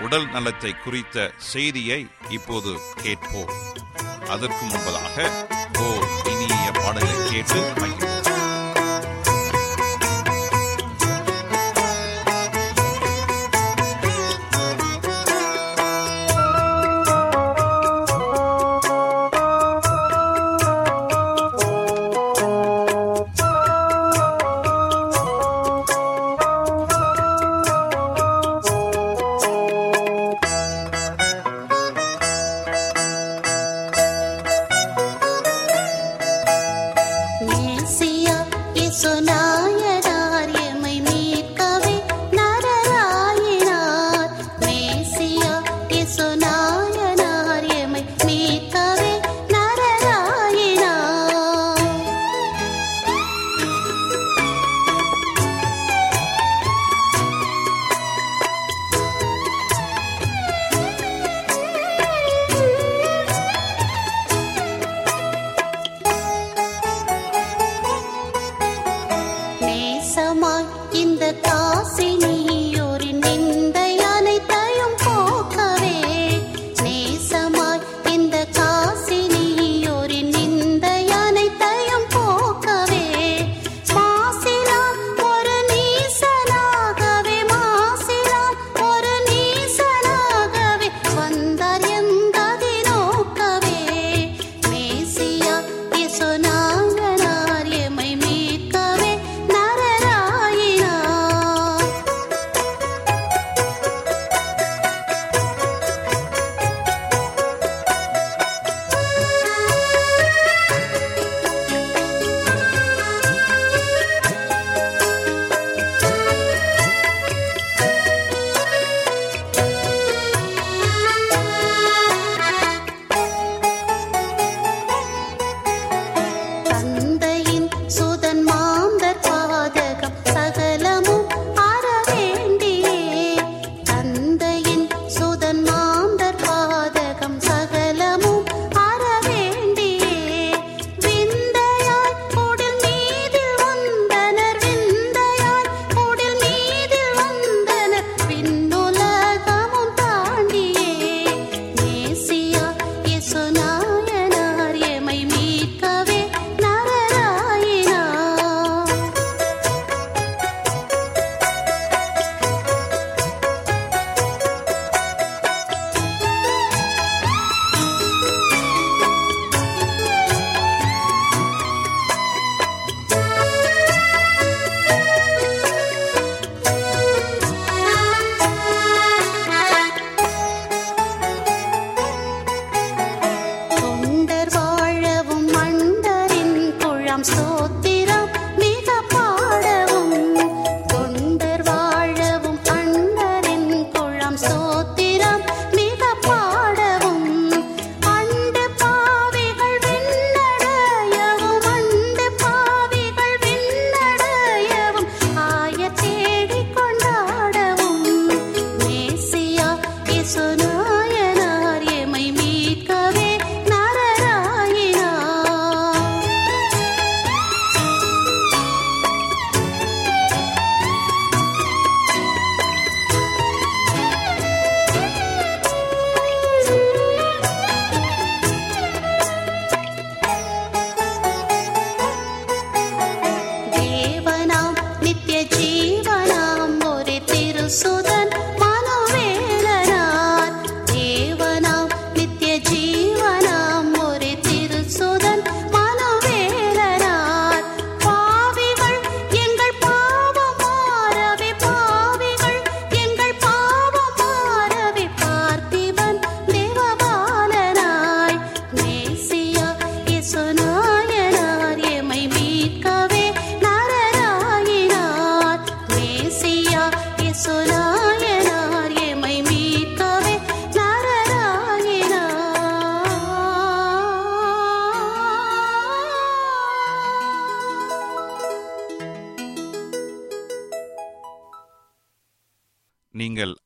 உடல் நலத்தை குறித்த செய்தியை இப்போது கேட்போம். அதற்கு முன்பதாக ஓ இனிய பாடலை கேட்டு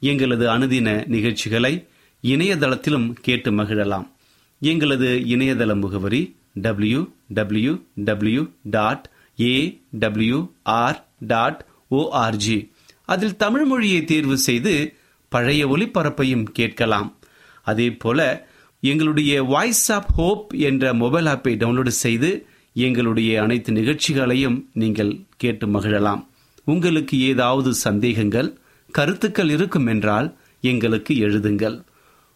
எங்களது அனுதின நிகழ்ச்சிகளை இணையதளத்திலும் கேட்டு மகிழலாம். எங்களது இணையதள முகவரி W W W dot A W R dot ORG அதில் தமிழ் மொழியை தேர்வு செய்து பழைய ஒளிபரப்பையும் கேட்கலாம். அதே போல எங்களுடைய வாய்ஸ் ஆப் ஹோப் என்ற மொபைல் ஆப்பை டவுன்லோடு செய்து எங்களுடைய அனைத்து நிகழ்ச்சிகளையும் நீங்கள் கேட்டு மகிழலாம். உங்களுக்கு ஏதாவது சந்தேகங்கள் கருத்துக்கள் இருக்கும் என்றால் எங்களுக்கு எழுதுங்கள்.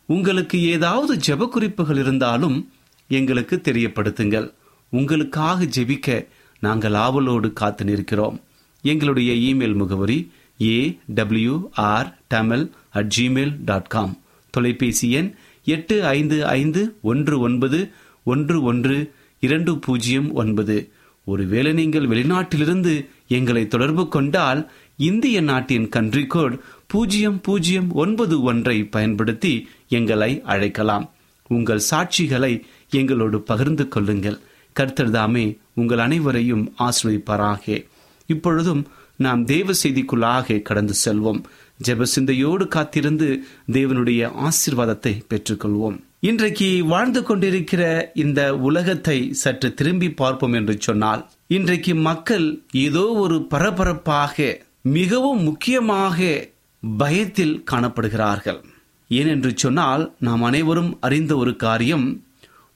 உங்களுக்கு ஏதாவது ஜெப குறிப்புகள் இருந்தாலும் எங்களுக்கு தெரியப்படுத்துங்கள். உங்களுக்காக ஜெபிக்க நாங்கள் ஆவலோடு காத்து நிற்கிறோம். எங்களுடைய இமெயில் முகவரி A W R Tamil at Gmail dot com தொலைபேசி எண் எட்டு ஐந்து ஐந்து ஒன்று ஒன்பது ஒன்று ஒன்று இரண்டு பூஜ்ஜியம் ஒன்பது. ஒருவேளை நீங்கள் வெளிநாட்டிலிருந்து எங்களை தொடர்பு கொண்டால் இந்திய நாட்டின் கன்ட்ரி கோட் பூஜ்ஜியம் பூஜ்ஜியம் ஒன்பது ஒன்றை பயன்படுத்தி எங்களை அழைக்கலாம். உங்கள் சாட்சிகளை எங்களோடு பகிர்ந்து கொள்ளுங்கள். கருத்தர்தாமே உங்கள் அனைவரையும் ஆசிரியப்பாராக இப்பொழுதும் நாம் தேவ செய்திக்குள்ளாக கடந்து செல்வோம். ஜெப சிந்தையோடு காத்திருந்து தேவனுடைய ஆசிர்வாதத்தை பெற்றுக்கொள்வோம். இன்றைக்கு வாழ்ந்து கொண்டிருக்கிற இந்த உலகத்தை சற்று திரும்பி பார்ப்போம் என்று சொன்னால் இன்றைக்கு மக்கள் ஏதோ ஒரு பரபரப்பாக மிகவும் முக்கியமாக பயத்தில் காணப்படுகிறார்கள். ஏனென்று சொன்னால் நாம் அனைவரும் அறிந்த ஒரு காரியம்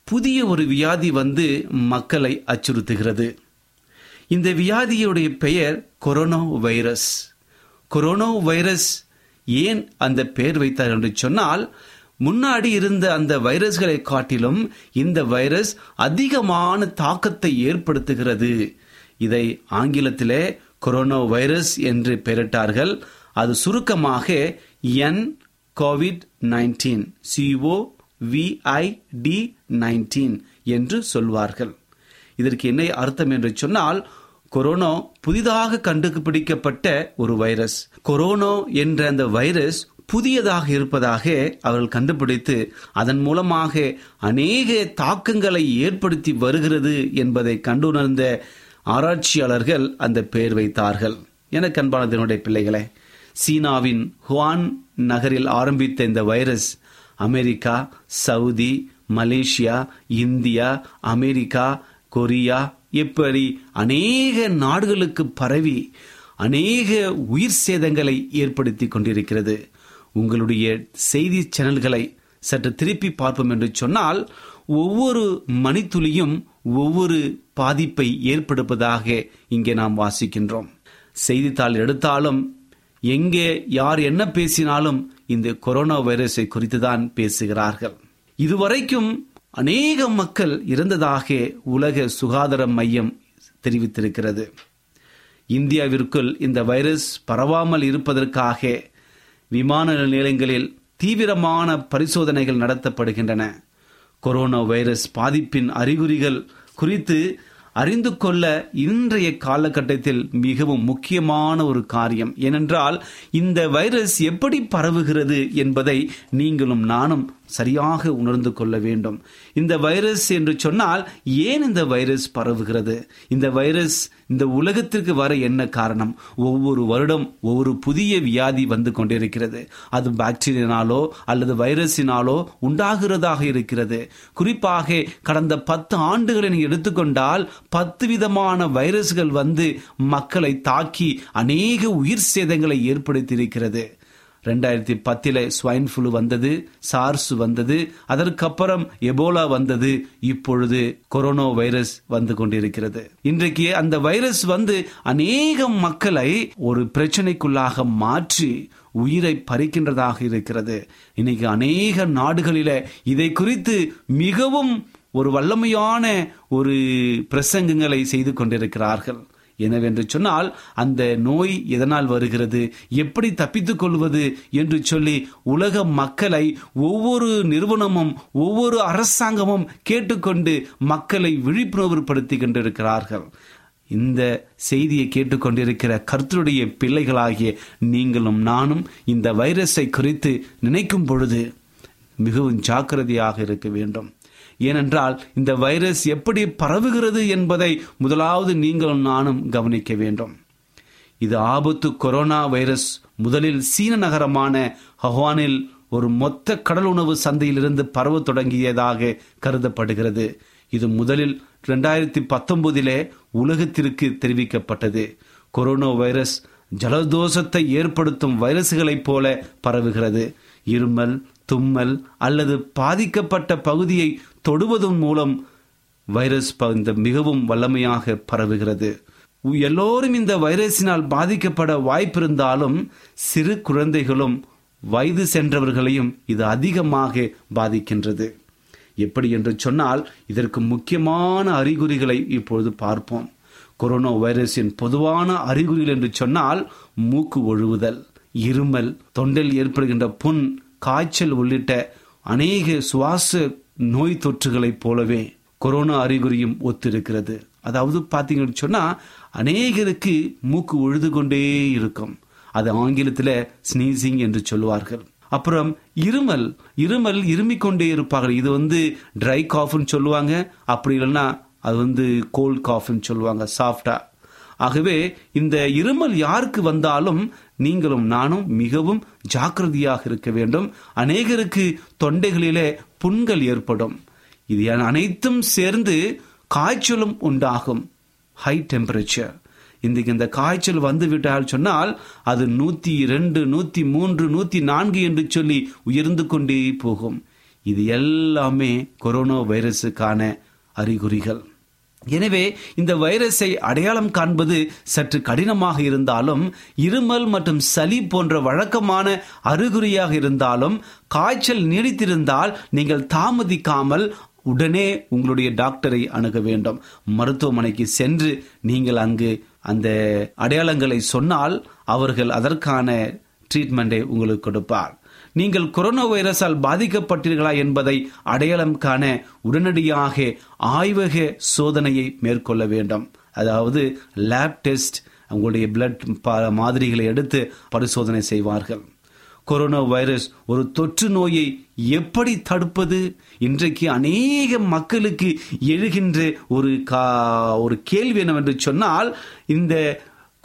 புதிய ஒரு வியாதி வந்து மக்களை அச்சுறுத்துகிறது. இந்த வியாதியுடைய பெயர் கொரோனா வைரஸ் கொரோனா வைரஸ் ஏன் அந்த பெயர் வைத்தார் என்று சொன்னால் முன்னாடி இருந்த அந்த வைரஸ்களை காட்டிலும் இந்த வைரஸ் அதிகமான தாக்கத்தை ஏற்படுத்துகிறது. இதை ஆங்கிலத்திலே கொரோனா வைரஸ் என்று பெயரிட்டார்கள். அது சுருக்கமாக என் COVID nineteen CO VID nineteen என்று சொல்வார்கள். இதற்கு என்ன அர்த்தம் என்று சொன்னால் கொரோனா புதிதாக கண்டுபிடிக்கப்பட்ட ஒரு வைரஸ். கொரோனா என்ற அந்த வைரஸ் புதியதாக இருப்பதாக அவர்கள் கண்டுபிடித்து அதன் மூலமாக அநேக தாக்கங்களை ஏற்படுத்தி வருகிறது என்பதை கண்டுணர்ந்த ஆராய்ச்சியாளர்கள் அந்த பெயர் வைத்தார்கள். எனக்கு அன்பானதனுடைய பிள்ளைகளே சீனாவின் ஹுவான் நகரில் ஆரம்பித்த இந்த virus America Saudi Malaysia India America Korea இப்படி அநேக நாடுகளுக்கு பரவி அநேக உயிர் சேதங்களை ஏற்படுத்தி கொண்டிருக்கிறது. உங்களுடைய செய்தி சேனல்களை சற்று திருப்பி பார்ப்போம் என்று சொன்னால் ஒவ்வொரு மணித்துளியும் ஒவ்வொரு பாதிப்பை ஏற்படுப்பதாக இங்கே நாம் வாசிக்கின்றோம். செய்தித்தாள் எடுத்தாலும் எங்கே யார் என்ன பேசினாலும் இந்த கொரோனா வைரஸை குறித்து தான் பேசுகிறார்கள். இதுவரைக்கும் அநேக மக்கள் இறந்ததாக உலக சுகாதார மையம் தெரிவித்திருக்கிறது. இந்தியாவிற்குள் இந்த வைரஸ் பரவாமல் இருப்பதற்காக விமான நிலையங்களில் தீவிரமான பரிசோதனைகள் நடத்தப்படுகின்றன. கொரோனா வைரஸ் பாதிப்பின் அறிகுறிகள் குறித்து அறிந்து கொள்ள இன்றைய காலகட்டத்தில் மிகவும் முக்கியமான ஒரு காரியம். ஏனென்றால் இந்த வைரஸ் எப்படி பரவுகிறது என்பதை நீங்களும் நானும் சரியாக உணர்ந்து கொள்ள வேண்டும். இந்த வைரஸ் என்று சொன்னால் ஏன் இந்த வைரஸ் பரவுகிறது? இந்த வைரஸ் இந்த உலகத்திற்கு வர என்ன காரணம்? ஒவ்வொரு வருடம் ஒவ்வொரு புதிய வியாதி வந்து கொண்டிருக்கிறது. அது பாக்டீரியனாலோ அல்லது வைரஸினாலோ உண்டாகிறதாக இருக்கிறது. குறிப்பாக கடந்த பத்து ஆண்டுகளை நீங்கள் எடுத்துக்கொண்டால் பத்து விதமான வைரஸ்கள் வந்து மக்களை தாக்கி அநேக உயிர் சேதங்களை ஏற்படுத்தியிருக்கிறது. ரெண்டாயிரத்தி பத்தில ஸ்வைன் ஃப்ளூ வந்தது சார்ஸ் வந்தது அதற்கப்புறம் எபோலா வந்தது இப்பொழுது கொரோனா வைரஸ் வந்து கொண்டிருக்கிறது. இன்றைக்கு அந்த வைரஸ் வந்து அநேக மக்களை ஒரு பிரச்சனைக்குள்ளாக மாற்றி உயிரை பறிக்கின்றதாக இருக்கிறது. இன்னைக்கு அநேக நாடுகளில இதை குறித்து மிகவும் ஒரு வல்லமையான ஒரு பிரசங்கங்களை செய்து கொண்டிருக்கிறார்கள். எனவென்று சொன்னால் அந்த நோய் எதனால் வருகிறது? எப்படி தப்பித்துக் கொள்வது என்று சொல்லி உலக மக்களை ஒவ்வொரு நிறுவனமும் ஒவ்வொரு அரசாங்கமும் கேட்டுக்கொண்டு மக்களை விழிப்புணர்வு படுத்தி கொண்டிருக்கிறார்கள் இந்த செய்தியை கேட்டுக்கொண்டிருக்கிற கர்த்தருடைய பிள்ளைகளாகிய நீங்களும் நானும் இந்த வைரஸை குறித்து நினைக்கும் பொழுது மிகவும் ஜாக்கிரதையாக இருக்க வேண்டும். ஏனென்றால் இந்த வைரஸ் எப்படி பரவுகிறது என்பதை முதலாவது நீங்களும் நானும் கவனிக்க வேண்டும். இது ஆபத்து கொரோனா வைரஸ் முதலில் சீன நகரமான ஹவானில் ஒரு மொத்த கடல் உணவு சந்தையிலிருந்து பரவ தொடங்கியதாக கருதப்படுகிறது. இது முதலில் ரெண்டாயிரத்தி பத்தொன்பதிலே உலகத்திற்கு தெரிவிக்கப்பட்டது. கொரோனா வைரஸ் ஜலதோஷத்தை ஏற்படுத்தும் வைரஸ்களைப் போல பரவுகிறது. இருமல் தும்மல் அல்லது பாதிக்கப்பட்ட பகுதியை தொடுவதன் மூலம் வைரஸ் இந்த மிகவும் வல்லமையாக பரவுகிறது. எல்லோரும் இந்த வைரஸினால் பாதிக்கப்பட வாய்ப்பிருந்தாலும் சிறு குழந்தைகளும் வயது சென்றவர்களையும் இது அதிகமாக பாதிக்கின்றது. எப்படி என்று சொன்னால் இதற்கு முக்கியமான அறிகுறிகளை இப்பொழுது பார்ப்போம். கொரோனா வைரஸின் பொதுவான அறிகுறிகள் என்று சொன்னால் மூக்கு ஒழுவுதல் இருமல் தொண்டில் ஏற்படுகின்ற புண் காய்ச்சல் உள்ளிட்ட அநேக சுவாச நோய் தொற்றுகளைப் போலவே கொரோனா அறிகுறியும் ஒத்திருக்கிறது. அதாவது பார்த்தீங்கன்னு சொன்னா அநேகருக்கு மூக்கு உழுது கொண்டே இருக்கும். அது ஆங்கிலத்தில் ஸ்னீசிங் என்று சொல்லுவார்கள். அப்புறம் இருமல் இருமல் இருமிக் கொண்டே இருப்பார்கள். இது வந்து ட்ரை காஃப்னு சொல்லுவாங்க. அப்படி இல்லைன்னா அது வந்து கோல்ட் காஃப்னு சொல்லுவாங்க சாஃப்டா ஆகவே இந்த இருமல் யாருக்கு வந்தாலும் நீங்களும் நானும் மிகவும் ஜாக்கிரதையாக இருக்க வேண்டும். அநேகருக்கு தொண்டைகளிலே புண்கள் ஏற்படும். இது அனைத்தும் சேர்ந்து காய்ச்சலும் உண்டாகும். ஹை டெம்பரேச்சர் இன்றைக்கு இந்த காய்ச்சல் வந்து விட்டால் சொன்னால் அது நூற்றி ரெண்டு நூற்றி மூன்று நூற்றி நான்கு என்று சொல்லி உயர்ந்து கொண்டே போகும். இது எல்லாமே கொரோனா வைரஸுக்கான அறிகுறிகள். எனவே இந்த வைரஸை அடையாளம் காண்பது சற்று கடினமாக இருந்தாலும் இருமல் மற்றும் சளி போன்ற வழக்கமான அறிகுறியாக இருந்தாலும் காய்ச்சல் நீடித்திருந்தால் நீங்கள் தாமதிக்காமல் உடனே உங்களுடைய டாக்டரை அணுக வேண்டும். மருத்துவமனைக்கு சென்று நீங்கள் அங்கு அந்த அடையாளங்களை சொன்னால் அவர்கள் அதற்கான ட்ரீட்மெண்டை உங்களுக்கு கொடுப்பார். நீங்கள் கொரோனா வைரஸால் பாதிக்கப்பட்டீர்களா என்பதை அடையாளம் காண உடனடியாக ஆய்வக சோதனையை மேற்கொள்ள வேண்டும். அதாவது லேப் டெஸ்ட் உங்களுடைய பிளட் மாதிரிகளை எடுத்து பரிசோதனை செய்வார்கள். கொரோனா வைரஸ் ஒரு தொற்று நோயை எப்படி தடுப்பது? இன்றைக்கு அநேக மக்களுக்கு எழுகின்ற ஒரு கா ஒரு கேள்வி என்னவென்று சொன்னால் இந்த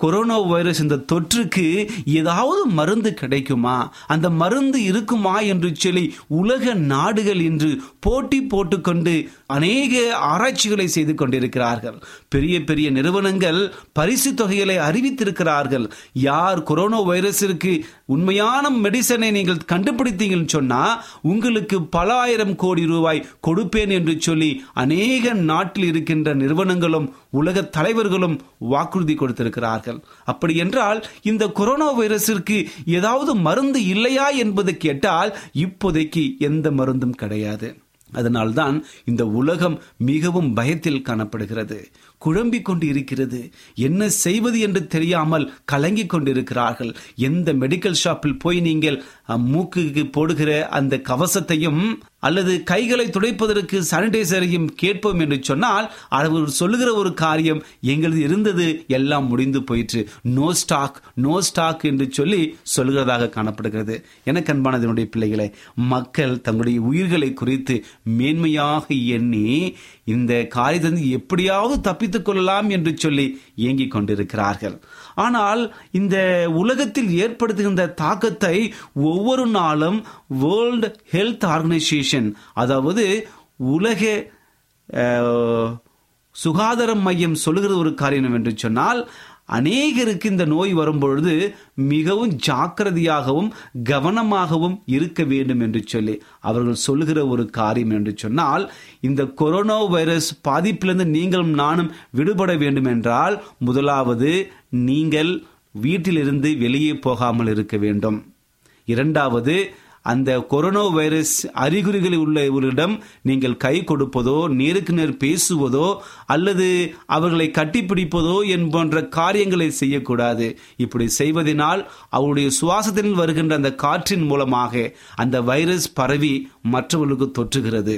கொரோனா வைரஸ் இந்த தொற்றுக்கு ஏதாவது மருந்து கிடைக்குமா? அந்த மருந்து இருக்குமா என்று சொல்லி உலக நாடுகள் இன்று போட்டி போட்டுக்கொண்டு அநேக ஆராய்ச்சிகளை செய்து கொண்டிருக்கிறார்கள். பெரிய பெரிய நிறுவனங்கள் பரிசு தொகைகளை அறிவித்திருக்கிறார்கள். யார் கொரோனா வைரஸிற்கு உண்மையான மெடிசனை நீங்கள் கண்டுபிடித்தீங்கன்னு சொன்னா உங்களுக்கு பல ஆயிரம் கோடி ரூபாய் கொடுப்பேன் என்று சொல்லி அநேக நாட்டில் இருக்கின்ற நிறுவனங்களும் உலக தலைவர்களும் வாக்குறுதி கொடுத்திருக்கிறார்கள். அப்படி என்றால் இந்த கொரோனா வைரஸிற்கு ஏதாவது மருந்து இல்லையா என்பது கேட்டால் இப்போதைக்கு எந்த மருந்தும் கிடையாது. அதனால்தான் இந்த உலகம் மிகவும் பயத்தில் காணப்படுகிறது. குழம்பிக் கொண்டு இருக்கிறது என்ன செய்வது என்று தெரியாமல் கலங்கிக் கொண்டிருக்கிறார்கள். எந்த மெடிக்கல் ஷாப்பில் போய் நீங்கள் மூக்குக்கு போடுகிற அந்த கவசத்தையும் அல்லது கைகளை துடைப்பதற்கு சானிடைசரையும் கேட்போம் என்று சொன்னால் அவர் சொல்லுகிற ஒரு காரியம் எங்களது இருந்தது எல்லாம் முடிந்து போயிற்று. நோ ஸ்டாக் நோ ஸ்டாக் என்று சொல்லி சொல்லுகிறதாக காணப்படுகிறது. எனக்கு அன்பானதனுடைய பிள்ளைகளை மக்கள் தங்களுடைய உயிர்களை குறித்து மேன்மையாக எண்ணி இந்த காரியத்திலிருந்து எப்படியாவது தப்பித்துக் கொள்ளலாம் என்று சொல்லி இயங்கிக் கொண்டிருக்கிறார்கள். ஆனால் இந்த உலகத்தில் ஏற்படுத்துகின்ற தாக்கத்தை ஒவ்வொரு நாளும் வேர்ல்டு ஹெல்த் ஆர்கனைசேஷன் அதாவது உலக சுகாதார மையம் சொல்லுகிற ஒரு காரியம் என்று சொன்னால் அநேகருக்கு இந்த நோய் வரும்பொழுது மிகவும் ஜாக்கிரதையாகவும் கவனமாகவும் இருக்க வேண்டும் என்று சொல்லி அவர்கள் சொல்லுகிற ஒரு காரியம் என்று சொன்னால் இந்த கொரோனா வைரஸ் பாதிப்பிலிருந்து நீங்களும் நானும் விடுபட வேண்டும் என்றால் முதலாவது நீங்கள் வீட்டிலிருந்து வெளியே போகாமல் இருக்க வேண்டும். இரண்டாவது அந்த கொரோனா வைரஸ் அறிகுறிகள் உள்ளவர்களிடம் நீங்கள் கை கொடுப்பதோ நேருக்கு நேர் பேசுவதோ அல்லது அவர்களை கட்டிப்பிடிப்பதோ என்போன்ற காரியங்களை செய்யக்கூடாது. இப்படி செய்வதனால் அவருடைய சுவாசத்தில் வருகின்ற அந்த காற்றின் மூலமாக அந்த வைரஸ் பரவி மற்றவர்களுக்கு தொற்றுகிறது.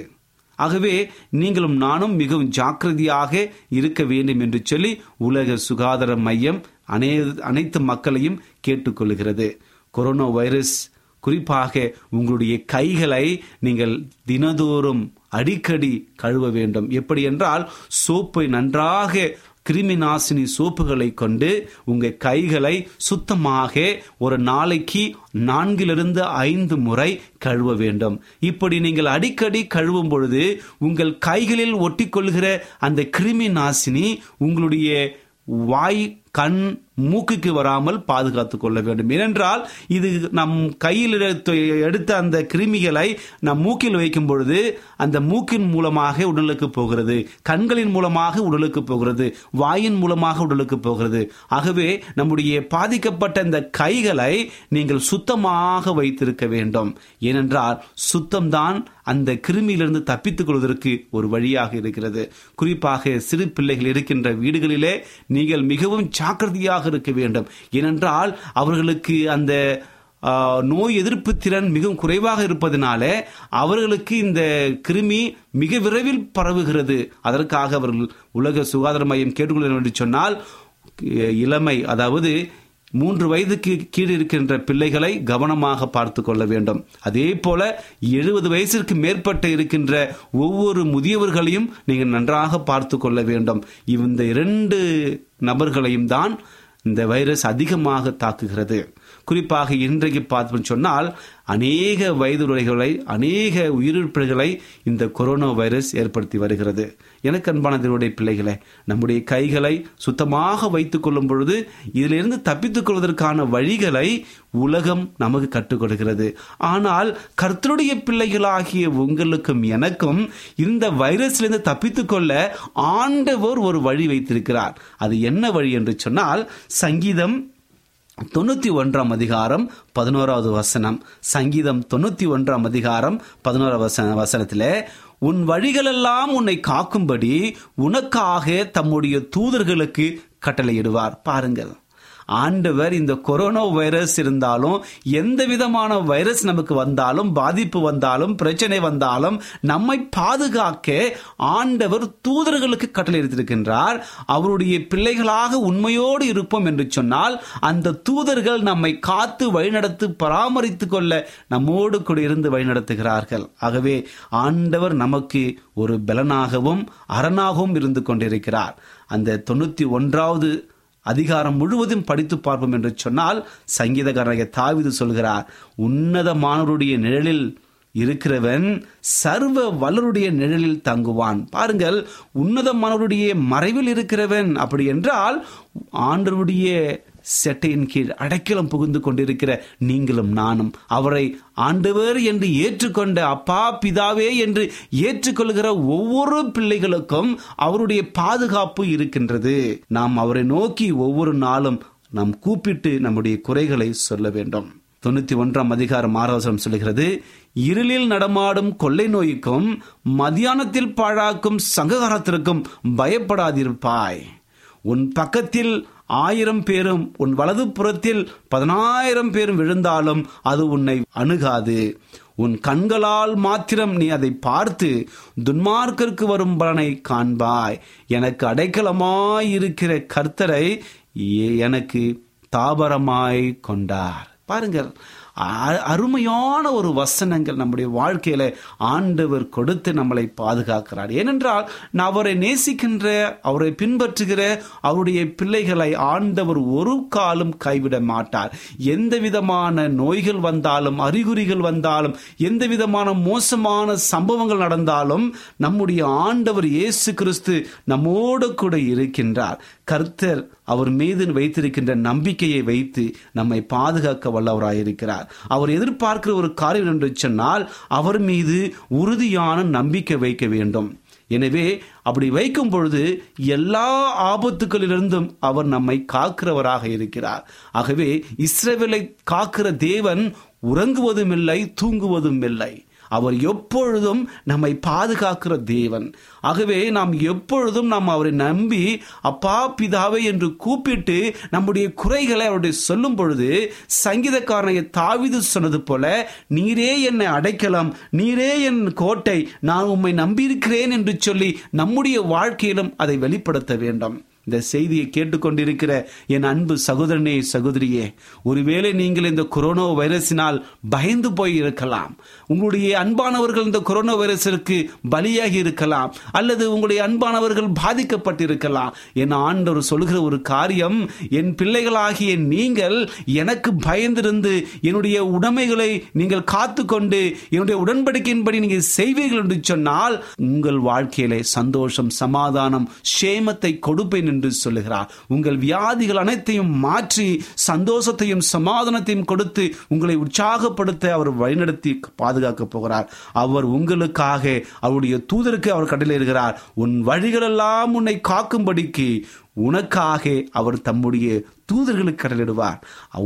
ஆகவே நீங்களும் நானும் மிகவும் ஜாக்கிரதையாக இருக்க வேண்டும் என்று சொல்லி உலக சுகாதார மையம் அனை அனைத்து மக்களையும் கேட்டுக்கொள்கிறது. கொரோனா வைரஸ் குறிப்பாக உங்களுடைய கைகளை நீங்கள் தினதோறும் அடிக்கடி கழுவ வேண்டும். எப்படி என்றால் சோப்பை நன்றாக கிருமி நாசினி சோப்புகளை கொண்டு உங்கள் கைகளை சுத்தமாக ஒரு நாளைக்கு நான்கிலிருந்து ஐந்து முறை கழுவ வேண்டும். இப்படி நீங்கள் அடிக்கடி கழுவும் பொழுது உங்கள் கைகளில் ஒட்டிக்கொள்கிற அந்த கிருமி நாசினி உங்களுடைய வாய் கண் மூக்குக்கு வராமல் பாதுகாத்து கொள்ள வேண்டும். ஏனென்றால் இது நம் கையில் எடுத்த அந்த கிருமிகளை நம் மூக்கில் வைக்கும் பொழுது அந்த மூக்கின் மூலமாக உடலுக்கு போகிறது. கண்களின் மூலமாக உடலுக்கு போகிறது. வாயின் மூலமாக உடலுக்கு போகிறது. ஆகவே நம்முடைய பாதிக்கப்பட்ட இந்த கைகளை நீங்கள் சுத்தமாக வைத்திருக்க வேண்டும். ஏனென்றால் சுத்தம்தான் அந்த கிருமியிலிருந்து தப்பித்துக் கொள்வதற்கு ஒரு வழியாக இருக்கிறது. குறிப்பாக சிறு பிள்ளைகள் இருக்கின்ற வீடுகளிலே நீங்கள் மிகவும் ஜாக்கிரதையாக இருக்க வேண்டும். ஏனென்றால் அவர்களுக்கு அந்த நோய் எதிர்ப்பு திறன் மிகவும் குறைவாக இருப்பதனால அவர்களுக்கு இந்த கிருமி மிக விரைவில் பரவுகிறது. அதற்காக அவர்கள் உலக சுகாதார மையம் கேட்டுக்கொள்ள வேண்டும் சொன்னால் இளமை அதாவது மூன்று வயதுக்கு கீழ் இருக்கின்ற பிள்ளைகளை கவனமாக பார்த்து கொள்ள வேண்டும். அதே போல எழுபது வயசிற்கு மேற்பட்ட இருக்கின்ற ஒவ்வொரு முதியவர்களையும் நீங்கள் நன்றாக பார்த்து கொள்ள வேண்டும். இந்த இரண்டு நபர்களையும் தான் இந்த வைரஸ் அதிகமாக தாக்குகிறது. குறிப்பாக இன்றைக்கு பார்த்தோம் சொன்னால் அநேக வயதுரைகளை அநேக உயிரிழப்புகளை இந்த கொரோனா வைரஸ் ஏற்படுத்தி வருகிறது. எனக்கு அன்பானதனுடைய பிள்ளைகளை நம்முடைய கைகளை சுத்தமாக வைத்துக் கொள்ளும் பொழுது இதிலிருந்து தப்பித்துக் கொள்வதற்கான வழிகளை உலகம் நமக்கு கற்றுக் கொடுக்கிறது. ஆனால் கர்த்தருடைய பிள்ளைகளாகிய உங்களுக்கும் எனக்கும் இந்த வைரஸ்லேருந்து தப்பித்துக் கொள்ள ஆண்டவர் ஒரு வழி வைத்திருக்கிறார். அது என்ன வழி என்று சொன்னால் சங்கீதம் தொண்ணூற்றி ஒன்றாம் அதிகாரம் பதினோராவது வசனம். சங்கீதம் தொண்ணூற்றி ஒன்றாம் அதிகாரம் பதினோராவது வசன வசனத்தில் உன் வழிகளெல்லாம் உன்னை காக்கும்படி உனக்காக தம்முடைய தூதர்களுக்கு கட்டளையிடுவார். பாருங்கள். ஆண்டவர் இந்த கொரோனா வைரஸ் இருந்தாலும் எந்த விதமான வைரஸ் நமக்கு வந்தாலும் பாதிப்பு வந்தாலும் பிரச்சனை வந்தாலும் நம்மை பாதுகாக்க ஆண்டவர் தூதர்களுக்கு கட்டளை எடுத்திருக்கின்றார். அவருடைய பிள்ளைகளாக உண்மையோடு இருப்போம் என்று சொன்னால் அந்த தூதர்கள் நம்மை காத்து வழிநடத்து பராமரித்துக் கொள்ள நம்மோடு கூட இருந்து வழிநடத்துகிறார்கள். ஆகவே ஆண்டவர் நமக்கு ஒரு பலனாகவும் அரணாகவும் இருந்து கொண்டிருக்கிறார். அந்த தொண்ணூத்தி ஒன்றாவது அதிகாரம் முழுவதும் படித்து பார்ப்போம் என்று சொன்னால் சங்கீதக்காரனாகிய தாவிது சொல்கிறார் உன்னதமானவருடைய நிழலில் இருக்கிறவன் சர்வ வல்லருடைய நிழலில் தங்குவான். பாருங்கள் உன்னதமானவருடைய மறைவில் இருக்கிறவன் அப்படி என்றால் ஆண்டருடைய செட்டையின் கீழ் அடைக்கலம் புகுந்து கொண்டிருக்கிற நீங்களும் நானும் அவரை ஆண்டவர் என்று ஏற்றுக்கொண்ட அப்பா பிதாவே என்று ஏற்றுக்கொள்கிற ஒவ்வொரு பிள்ளைகளுக்கும் அவருடைய பாதுகாப்பு இருக்கின்றது. நாம் அவரை நோக்கி ஒவ்வொரு நாளும் நாம் கூப்பிட்டு நம்முடைய குறைகளை சொல்ல வேண்டும். தொண்ணூத்தி ஒன்றாம் அதிகாரம் ஆரோசனம் சொல்கிறது இருளில் நடமாடும் கொள்ளை நோய்க்கும் மதியானத்தில் பாழாக்கும் சங்ககாரத்திற்கும் பயப்படாதிருப்பாய். உன் பக்கத்தில் ஆயிரம் பேரும் உன் வலது புறத்தில் பதினாயிரம் பேரும் விழுந்தாலும் அது உன்னை அணுகாது. உன் கண்களால் மாத்திரம் நீ அதை பார்த்து துன்மார்க்கருக்கு வரும் பலனை காண்பாய். எனக்கு அடைக்கலமாய் இருக்கிற கர்த்தரை எனக்கு தாபரமாய் கொண்டார். பாருங்கள் அருமையான ஒரு வசனங்கள் நம்முடைய வாழ்க்கையில ஆண்டவர் கொடுத்து நம்மளை பாதுகாக்கிறார். ஏனென்றால் நான் அவரை நேசிக்கின்ற அவரை பின்பற்றுகிற அவருடைய பிள்ளைகளை ஆண்டவர் ஒரு காலம் கைவிட மாட்டார். எந்த விதமான நோய்கள் வந்தாலும் அறிகுறிகள் வந்தாலும் எந்த விதமான மோசமான சம்பவங்கள் நடந்தாலும் நம்முடைய ஆண்டவர் இயேசு கிறிஸ்து நம்மோடு கூட இருக்கின்றார். கர்த்தர் அவர் மீது வைத்திருக்கின்ற நம்பிக்கையை வைத்து நம்மை பாதுகாக்க வல்லவராயிருக்கிறார். அவர் எதிர்பார்க்கிற ஒரு காரியம் என்று சொன்னால் அவர் மீது உறுதியான நம்பிக்கை வைக்க வேண்டும். எனவே அப்படி வைக்கும் பொழுது எல்லா ஆபத்துகளிலிருந்தும் அவர் நம்மை காக்கிறவராக இருக்கிறார். ஆகவே இஸ்ரேவேலை காக்கிற தேவன் உறங்குவதும் இல்லை தூங்குவதும் இல்லை அவர் எப்பொழுதும் நம்மை பாதுகாக்கிற தேவன். ஆகவே நாம் எப்பொழுதும் நாம் அவரை நம்பி அப்பா பிதாவை என்று கூப்பிட்டு நம்முடைய குறைகளை அவருடைய சொல்லும் பொழுது சங்கீதக்காரனை தாவிது சொன்னது போல நீரே என்னை அடைக்கலாம் நீரே என் கோட்டை நான் உம்மை நம்பியிருக்கிறேன் என்று சொல்லி நம்முடைய வாழ்க்கையிலும் அதை வெளிப்படுத்த வேண்டும். இந்த செய்தியை கேட்டுக்கொண்டிருக்கிற என் அன்பு சகோதரனே சகோதரியே ஒருவேளை நீங்கள் இந்த கொரோனா வைரஸினால் பயந்து போய் இருக்கலாம். உங்களுடைய அன்பானவர்கள் இந்த கொரோனா வைரஸிற்கு பலியாகி இருக்கலாம் அல்லது உங்களுடைய அன்பானவர்கள் பாதிக்கப்பட்டிருக்கலாம். என் ஆண்டவர் சொல்கிற ஒரு காரியம் என் பிள்ளைகளாகிய நீங்கள் எனக்கு பயந்திருந்து என்னுடைய உடைமைகளை நீங்கள் காத்துக்கொண்டு என்னுடைய உடன்படிக்கையின்படி நீங்கள் செய்வீர்கள் என்று சொன்னால் உங்கள் வாழ்க்கையிலே சந்தோஷம் சமாதானம் சேமத்தை கொடுப்பேன் என்று சொல்லுகிறார். உங்கள் வியாதிகள் அனைத்தையும் மாற்றி சந்தோஷத்தையும் சமாதானத்தையும் கொடுத்து உங்களை உற்சாகப்படுத்த அவர் வழிநடத்தி பாதுகாக்க போகிறார். அவர் உங்களுக்காக அவருடைய தூதருக்கு அவர் கடலிருக்கிறார் உன் வழிகளெல்லாம் உன்னை காக்கும்படிக்கு உனக்காக அவர் தம்முடைய தூதர்களுக்கு கடலிடுவார்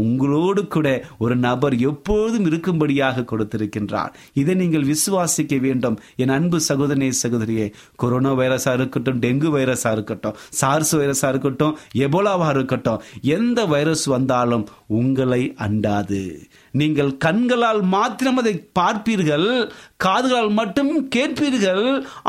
உங்களோடு கூட ஒரு நபர் எப்போதும் இருக்கும்படியாக கொடுத்திருக்கின்றார். இதை நீங்கள் விசுவாசிக்க வேண்டும். என் அன்பு சகோதரனே சகோதரியே கொரோனா வைரஸா இருக்கட்டும் டெங்கு வைரஸா இருக்கட்டும் சார்ஸ் வைரஸா இருக்கட்டும் எபோலாவா இருக்கட்டும் எந்த வைரஸ் வந்தாலும் உங்களை அண்டாது. நீங்கள் கண்களால் மாத்திரம் அதை பார்ப்பீர்கள் காதுகளால் மட்டும் கேட்பீர்கள்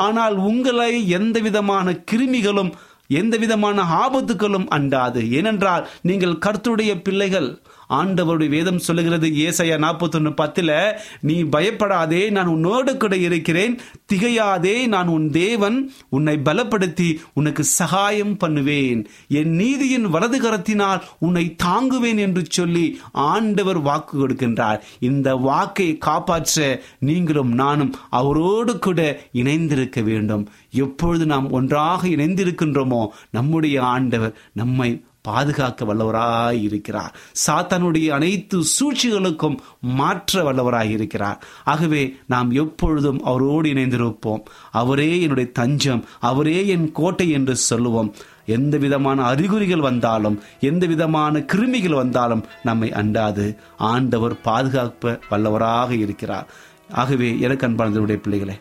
ஆனால் உங்களை எந்த விதமான கிருமிகளும் எந்த விதமான ஆபத்துக்களும் அண்டாது. ஏனென்றால் நீங்கள் கர்த்துடைய பிள்ளைகள். ஆண்டவருடைய வேதம் சொல்லுகிறது ஏசையா நாற்பத்தொன்னு பத்துல நீ பயப்படாதே நான் உன்னோடு கூட இருக்கிறேன். திகையாதே நான் உன் தேவன். உன்னை பலப்படுத்தி உனக்கு சகாயம் பண்ணுவேன். என் நீதியின் வலது கரத்தினால் உன்னை தாங்குவேன் என்று சொல்லி ஆண்டவர் வாக்கு கொடுக்கின்றார். இந்த வாக்கை காப்பாற்ற நீங்களும் நானும் அவரோடு கூட இணைந்திருக்க வேண்டும். எப்பொழுது நாம் ஒன்றாக இணைந்திருக்கின்றோமோ நம்முடைய ஆண்டவர் நம்மை பாதுகாக்க வல்லவராய் இருக்கிறார். சாத்தானுடைய அனைத்து சூழ்ச்சிகளுக்கும் மாற்ற வல்லவராய் இருக்கிறார். ஆகவே நாம் எப்பொழுதும் அவரோடு இணைந்திருப்போம். அவரே என்னுடைய தஞ்சம் அவரே என் கோட்டை என்று சொல்லுவோம். எந்த விதமான அறிகுறிகள் வந்தாலும் எந்த விதமான கிருமிகள் வந்தாலும் நம்மை அண்டாது. ஆண்டவர் பாதுகாப்ப வல்லவராக இருக்கிறார். ஆகவே எனக்கு அன்பானதனுடைய பிள்ளைகளே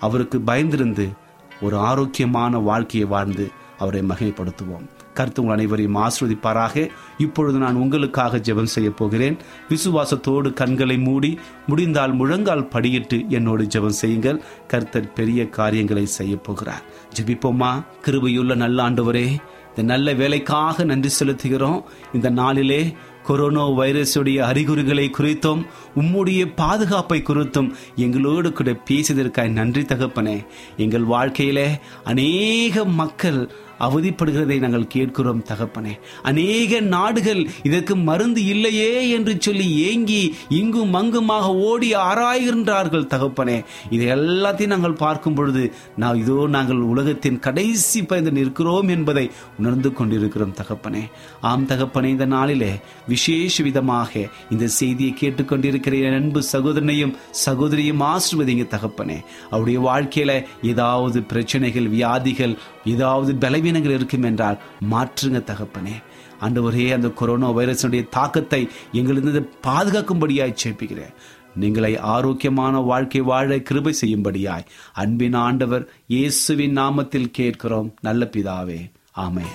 அவருக்கு பயந்திருந்து ஒரு ஆரோக்கியமான வாழ்க்கையை வாழ்ந்து அவரை மகிமைப்படுத்துவோம். கருத்து உங்கள் அனைவரையும் ஆஸ்வதிப்பாராக இப்பொழுது நான் உங்களுக்காக ஜெபம் செய்ய போகிறேன். விசுவாசத்தோடு கண்களை மூடி முடிந்தால் முழங்கால் படியிட்டு என்னோடு ஜெபம் செய்யுங்கள். கர்த்தர் பெரிய காரியங்களை செய்ய போகிறார். ஜெபிப்போமா? கிருபையுள்ள நல்ல ஆண்டவரே இந்த நல்ல வேலைக்காக நன்றி செலுத்துகிறோம். இந்த நாளிலே கொரோனா வைரஸுடைய அறிகுறிகளை குறித்தும் உம்முடைய பாதுகாப்பை குறித்தும் எங்களோடு கூட பேசியதற்காக நன்றி தகப்பனே. எங்கள் வாழ்க்கையிலே அநேக மக்கள் அவதிப்படுகிறதை நாங்கள் கேட்கிறோம் தகப்பனே. அநேக நாடுகள் இதற்கு மருந்து இல்லையே என்று சொல்லி ஏங்கி இங்கும் அங்குமாக ஓடி ஆராய்கின்றார்கள் தகப்பனே. இதை எல்லாத்தையும் நாங்கள் பார்க்கும் பொழுது நான் இதோ நாங்கள் உலகத்தின் கடைசி பயந்து நிற்கிறோம் என்பதை உணர்ந்து கொண்டிருக்கிறோம் தகப்பனே. ஆம் தகப்பனே இந்த நாளிலே விசேஷ விதமாக இந்த செய்தியை கேட்டுக்கொண்டிருக்கிற என் அன்பு சகோதரனையும் சகோதரியும் ஆசிர்வதிங்க தகப்பனே. அவருடைய வாழ்க்கையில ஏதாவது பிரச்சனைகள் வியாதிகள் ஏதாவது பலவீனங்கள் இருக்கும் என்றால் மாற்றுங்க தகப்பனே. ஆண்டவரே அந்த கொரோனா வைரஸுடைய தாக்கத்தை எங்களிருந்து பாதுகாக்கும்படியாய் சேப்பிக்கிறேன் நீங்களை ஆரோக்கியமான வாழ்க்கை வாழ கிருபை செய்யும்படியாய் அன்பின் ஆண்டவர் இயேசுவின் நாமத்தில் கேட்கிறோம். நல்ல பிதாவே ஆமென்.